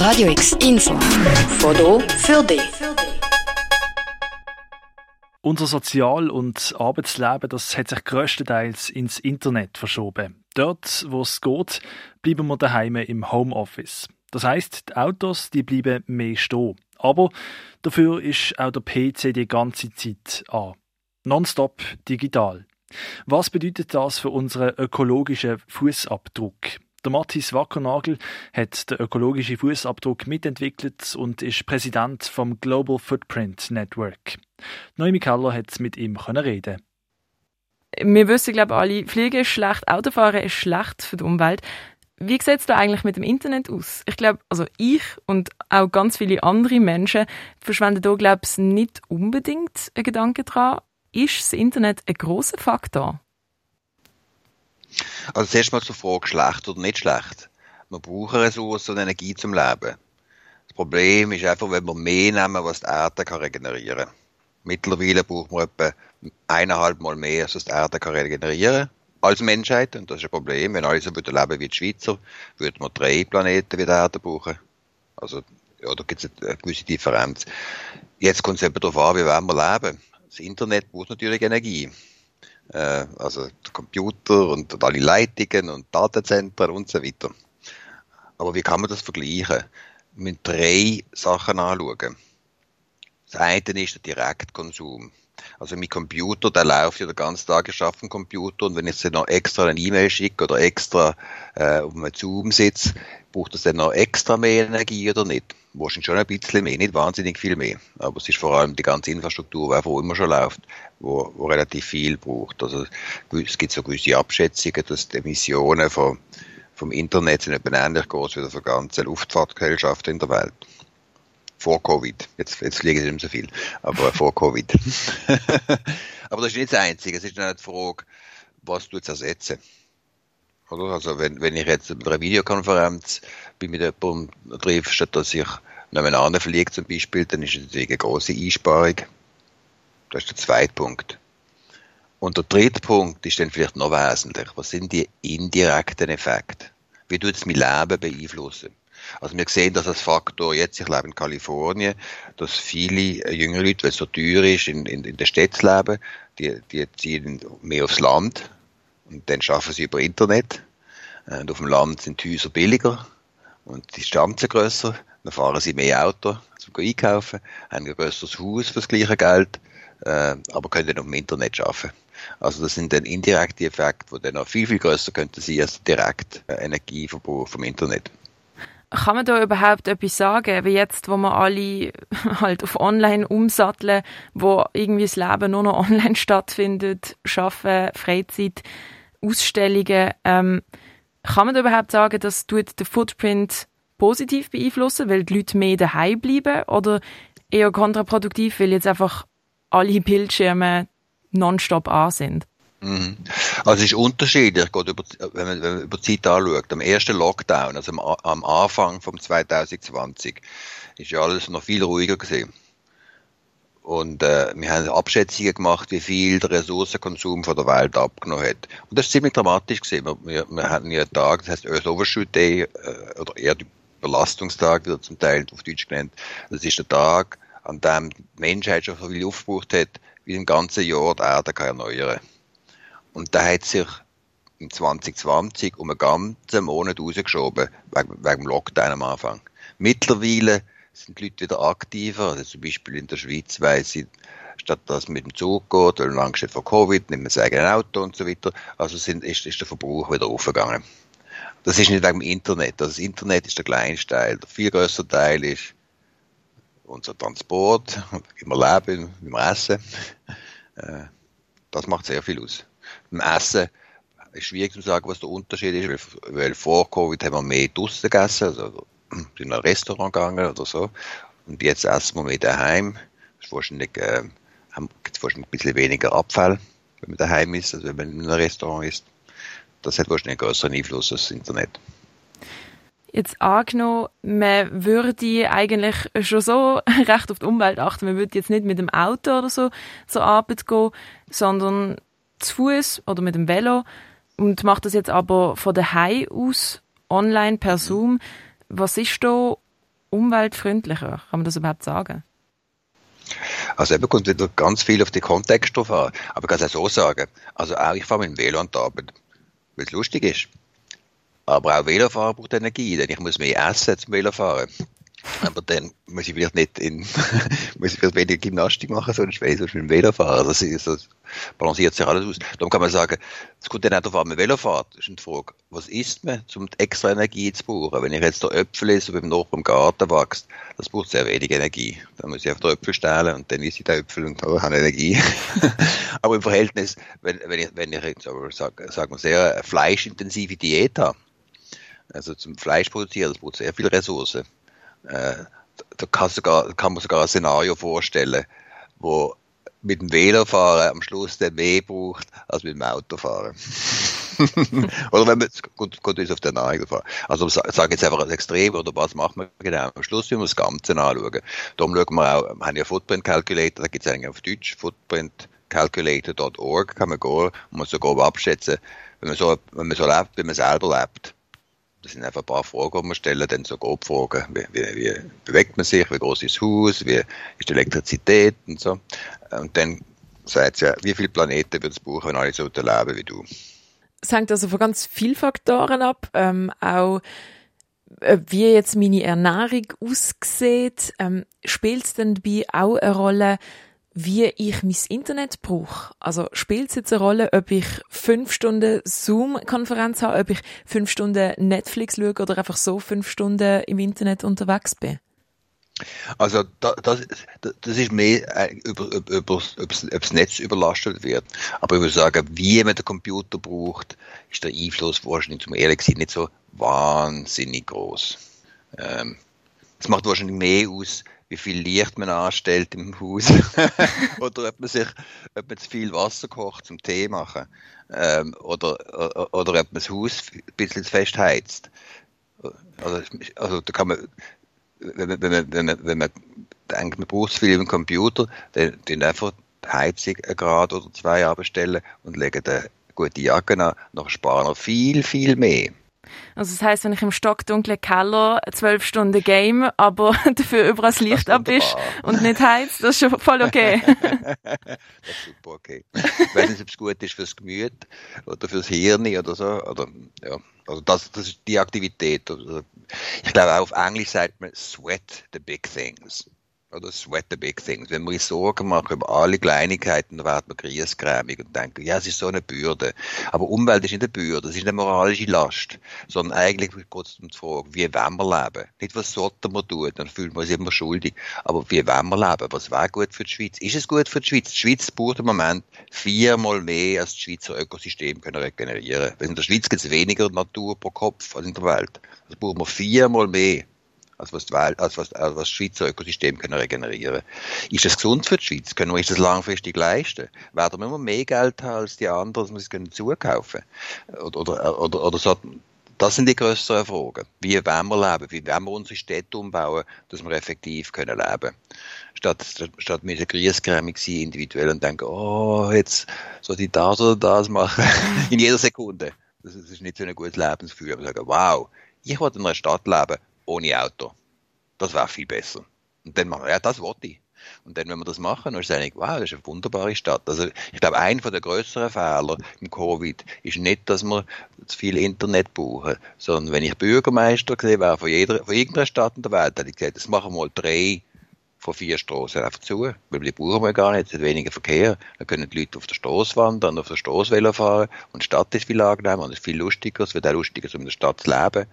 Radio X Info. Foto für dich. Unser Sozial- und Arbeitsleben das hat sich größtenteils ins Internet verschoben. Dort, wo es geht, bleiben wir daheim im Homeoffice. Das heißt, die Autos die bleiben mehr stehen. Aber dafür ist auch der PC die ganze Zeit an. Nonstop digital. Was bedeutet das für unseren ökologischen Fußabdruck? Der Matthias Wackernagel hat den ökologischen Fußabdruck mitentwickelt und ist Präsident vom Global Footprint Network. Noemi Keller hat mit ihm reden. Wir wissen, glaube ich, alle, Fliegen ist schlecht, Autofahren ist schlecht für die Umwelt. Wie sieht es da eigentlich mit dem Internet aus? Ich glaube, also ich und auch ganz viele andere Menschen verschwenden da, glaube ich, nicht unbedingt einen Gedanken dran. Ist das Internet ein großer Faktor? Also zuerst mal zur Frage, schlecht oder nicht schlecht. Wir brauchen Ressourcen und Energie zum Leben. Das Problem ist einfach, wenn wir mehr nehmen, was die Erde kann regenerieren kann. Mittlerweile brauchen wir etwa eineinhalb Mal mehr, als die Erde kann regenerieren kann als Menschheit. Und das ist ein Problem. Wenn alle so würden leben wie die Schweizer, würden wir drei Planeten wie die Erde brauchen. Also, ja, da gibt es eine gewisse Differenz. Jetzt kommt es eben darauf an, wie wollen wir leben. Das Internet braucht natürlich Energie äh, also der Computer und alle Leitungen und Datenzentren und so weiter. Aber wie kann man das vergleichen? Wir müssen drei Sachen anschauen. Das eine ist der Direktkonsum. Also mein Computer, der läuft ja den ganzen Tag, am Computer und wenn ich jetzt noch extra eine E-Mail schicke oder extra äh, auf einem Zoom sitze, braucht das dann noch extra mehr Energie oder nicht? Wahrscheinlich schon ein bisschen mehr, nicht wahnsinnig viel mehr. Aber es ist vor allem die ganze Infrastruktur, die einfach immer schon läuft, wo, wo relativ viel braucht. Also es gibt so gewisse Abschätzungen, dass die Emissionen vom, vom Internet sind etwa ähnlich groß wie für ganze Luftfahrtgesellschaften in der Welt vor Covid. Jetzt, jetzt fliegen sie nicht mehr so viel, aber vor Covid. aber das ist nicht das Einzige. Es ist nicht die Frage, was du jetzt ersetzen. Oder? Also wenn, wenn ich jetzt bei einer Videokonferenz bin mit jemandem treffe, statt dass ich nebeneinander fliege zum Beispiel, dann ist es natürlich eine große Einsparung. Das ist der zweite Punkt. Und der dritte Punkt ist dann vielleicht noch wesentlich. Was sind die indirekten Effekte? Wie tut es mein Leben beeinflussen? Also wir sehen das als Faktor jetzt, ich lebe in Kalifornien, dass viele jüngere Leute, weil es so teuer ist, in, in, in der Stadt leben, die, die ziehen mehr aufs Land und dann schaffen sie über Internet. Und auf dem Land sind die Häuser billiger und die Distanzen grösser. Dann fahren sie mehr Auto zum Einkaufen, haben ein grösseres Haus für das gleiche Geld, äh, aber können dann auf dem Internet arbeiten. Also das sind dann indirekte Effekte, die dann noch viel, viel grösser könnten sein als direkt äh, Energieverbrauch vom Internet. Kann man da überhaupt etwas sagen, wie jetzt, wo wir alle halt auf online umsatteln, wo irgendwie das Leben nur noch online stattfindet, Schaffen, Freizeit, Ausstellungen, ähm, kann man da überhaupt sagen, dass tut den Footprint positiv beeinflussen, weil die Leute mehr daheim bleiben oder eher kontraproduktiv, weil jetzt einfach alle Bildschirme nonstop an sind? Mhm. Also es ist unterschiedlich, wenn man, wenn man über die Zeit anschaut. Am ersten Lockdown, also am, am Anfang von 2020, ist ja alles noch viel ruhiger gewesen. Und äh, wir haben Abschätzungen gemacht, wie viel der Ressourcenkonsum von der Welt abgenommen hat. Und das ist ziemlich dramatisch gesehen. Wir, wir, wir hatten ja einen Tag, das heißt Earth Overshoot Day, äh, oder eher Belastungstag, wird zum Teil auf Deutsch genannt. Das ist der Tag, an dem die Menschheit schon so viel aufgebraucht hat, wie im ganzen Jahr die Erde kann erneuern Und da hat sich im 2020 um einen ganzen Monat rausgeschoben, wegen, wegen dem Lockdown am Anfang. Mittlerweile sind die Leute wieder aktiver. Also zum Beispiel in der Schweiz weiss ich, statt dass mit dem Zug geht, weil man Angst hat vor Covid, nimmt man sein eigenes Auto und so weiter. Also sind, ist, ist der Verbrauch wieder aufgegangen. Das ist nicht wegen dem Internet. Also das Internet ist der kleinste Teil. Der viel größere Teil ist unser Transport, wie wir leben, wie wir essen. Äh, das macht sehr viel aus. Beim Essen ist schwierig zu sagen, was der Unterschied ist, weil, weil vor Covid haben wir mehr draussen gegessen, also in ein Restaurant gegangen oder so. Und jetzt essen wir mehr daheim. Das wahrscheinlich, äh, wahrscheinlich ein bisschen weniger Abfall, wenn man daheim ist, als wenn man in einem Restaurant ist. Das hat wahrscheinlich einen größeren Einfluss als das Internet. Jetzt angenommen, man würde eigentlich schon so recht auf die Umwelt achten. Man würde jetzt nicht mit dem Auto oder so zur Arbeit gehen, sondern zu Fuß oder mit dem Velo und macht das jetzt aber von daheim aus online per Zoom. Was ist da umweltfreundlicher? Kann man das überhaupt sagen? Also eben kommt wieder ganz viel auf den Kontext drauf an. Aber ich kann es auch so sagen. Also auch ich fahre mit dem Velo an die Arbeit, weil es lustig ist. Aber auch Velofahren braucht Energie, denn ich muss mehr essen zum Velofahren. Aber dann muss ich vielleicht nicht in, muss ich vielleicht weniger Gymnastik machen, sonst wäre ich sonst mit dem Velo fahren. Das, ist, das balanciert sich alles aus. Darum kann man sagen, es kommt dann auch darauf an, man Velo fährt. Das ist eine Frage, was isst man, um extra Energie zu brauchen? Wenn ich jetzt der Äpfel esse, beim Nachbarn im Garten wächst, das braucht sehr wenig Energie. Dann muss ich einfach den Äpfel stehlen und dann esse ich den Äpfel und habe Energie. aber im Verhältnis, wenn, wenn ich, wenn ich jetzt, sag, sagen wir sehr fleischintensive Diät habe, also zum Fleisch produzieren, das braucht sehr viel Ressourcen äh, da kann, sogar, kann man sogar ein Szenario vorstellen, wo mit dem Velofahren am Schluss der mehr braucht als mit dem Autofahren. oder wenn man, gut, gut ist auf der Neigung fahren. Also ich sage jetzt einfach als Extrem, oder was macht man genau? Am Schluss müssen wir das Ganze anschauen. Darum schauen wir auch, wir haben ja Footprint Calculator, da gibt es eigentlich auf Deutsch, footprintcalculator.org kann man gehen und man so grob abschätzen, wenn man so, wenn man so lebt, wie man selber lebt das sind einfach ein paar Fragen, die wir stellen, dann so grob Fragen, wie, wie, wie bewegt man sich, wie groß ist das Haus, wie ist die Elektrizität und so. Und dann sagt es ja, wie viele Planeten würde es brauchen, wenn alle so leben wie du. Es hängt also von ganz vielen Faktoren ab, ähm, auch äh, wie jetzt meine Ernährung aussieht. Ähm, Spielt es denn dabei auch eine Rolle, wie ich mein Internet brauche. Also spielt es jetzt eine Rolle, ob ich fünf Stunden Zoom-Konferenz habe, ob ich fünf Stunden Netflix schaue oder einfach so fünf Stunden im Internet unterwegs bin? Also das, das ist mehr äh, über, über, über, ob das Netz überlastet wird. Aber ich würde sagen, wie man den Computer braucht, ist der Einfluss wahrscheinlich, zum ehrlich sein, nicht so wahnsinnig groß. Ähm, es macht wahrscheinlich mehr aus, wie viel Licht man anstellt im Haus oder ob man sich, ob man zu viel Wasser kocht zum Tee machen ähm, oder, oder, oder ob man das Haus ein bisschen zu fest heizt. Also, also da kann man, wenn man, wenn man, wenn man, wenn man denkt, man braucht zu viel im Computer, dann, dann einfach die Heizung ein Grad oder zwei abstellen und legen eine gute Jacke an, noch sparen wir viel, viel mehr. Also das heißt, wenn ich im stockdunklen Keller zwölf Stunden game, aber dafür überall das Licht ab ist und nicht heizt, das ist schon voll okay. das ist super okay. Ich weiß nicht, ob es gut ist fürs Gemüt oder fürs Hirn oder so. Oder, ja. Also das, das ist die Aktivität. Also ich glaube auch auf Englisch sagt man sweat the big things oder sweat the big things. Wenn wir uns Sorgen machen über alle Kleinigkeiten, dann werden wir griesgrämig und denken, ja, es ist so eine Bürde. Aber Umwelt ist nicht eine Bürde, es ist eine moralische Last, sondern eigentlich geht es um die Frage, wie wollen wir leben? Nicht, was sollten wir tun, dann fühlen wir uns immer schuldig, aber wie wollen wir leben? Was wäre gut für die Schweiz? Ist es gut für die Schweiz? Die Schweiz braucht im Moment viermal mehr, als das Schweizer Ökosystem können regenerieren. Weil in der Schweiz gibt es weniger Natur pro Kopf als in der Welt. Das brauchen wir viermal mehr als was, als was, als was das Schweizer Ökosystem können regenerieren Ist das gesund für die Schweiz? Können wir uns das langfristig leisten? Werden wir immer mehr Geld haben als die anderen, dass wir es können zukaufen oder, oder, oder, oder so, das sind die größeren Fragen. Wie wollen wir leben? Wie wollen wir unsere Städte umbauen, dass wir effektiv können leben Statt, statt mit griesgrämig sein, individuell und denken, oh, jetzt soll ich das oder das machen. in jeder Sekunde. Das ist nicht so ein gutes Lebensgefühl. Aber sagen, wow, ich will in einer Stadt leben, ohne Auto. Das wäre viel besser. Und dann machen wir, ja, das wollte ich. Und dann, wenn wir das machen, dann ist es eigentlich, wow, das ist eine wunderbare Stadt. Also, ich glaube, ein der größeren Fehler im Covid ist nicht, dass wir zu viel Internet brauchen, sondern wenn ich Bürgermeister gesehen wäre von jeder, von irgendeiner Stadt in der Welt, hätte ich gesagt, das machen wir mal drei von vier Straßen einfach zu, weil die brauchen wir gar nicht, es hat weniger Verkehr, dann können die Leute auf der Straße wandern, auf der Straße fahren und die Stadt ist viel angenehmer und es ist viel lustiger, es wird auch lustiger, um in der Stadt zu leben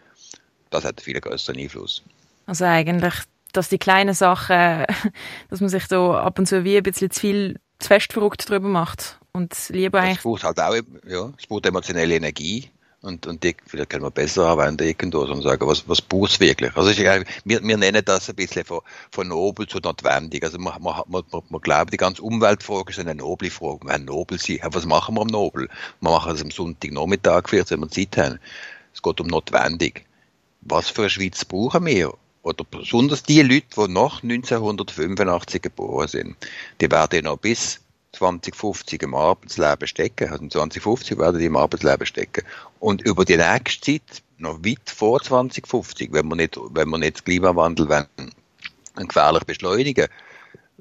das hat viel größeren Einfluss. Also eigentlich, dass die kleinen Sachen, dass man sich da ab und zu wie ein bisschen zu viel, zu fest verrückt drüber macht und lieber eigentlich... Es braucht halt auch, ja, es braucht emotionelle Energie und, und die vielleicht können wir besser anwenden irgendwo und sagen, was, was braucht es wirklich? Also ich, wir, wir nennen das ein bisschen von, von nobel zu notwendig. Also man, man, man, man glaubt, die ganze Umweltfrage ist eine noble Frage. Wir wollen nobel sein. Was machen wir am Nobel? Wir machen es am Sonntagnachmittag, wenn wir Zeit haben. Es geht um notwendig was für eine Schweiz brauchen wir? Oder besonders die Leute, die nach 1985 geboren sind, die werden noch bis 2050 im Arbeitsleben stecken. Also 2050 werden die im Arbeitsleben stecken. Und über die nächste Zeit, noch weit vor 2050, wenn wir nicht, wenn wir nicht den Klimawandel wollen, gefährlich beschleunigen,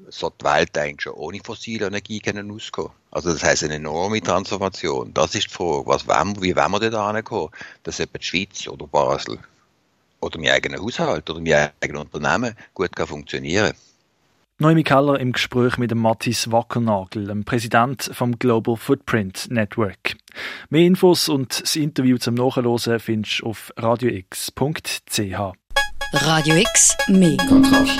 so die Welt eigentlich schon ohne fossile Energie können auskommen. Also das heißt eine enorme Transformation. Das ist die Frage, was wie wollen wir da hinkommen, dass etwa die Schweiz oder Basel oder mein eigener Haushalt oder mein eigenes Unternehmen gut kann funktionieren Noemi Keller im Gespräch mit dem Matthias Wackernagel, dem Präsident vom Global Footprint Network. Mehr Infos und das Interview zum Nachhören findest du auf radiox.ch. Radio X, mehr Kontrast.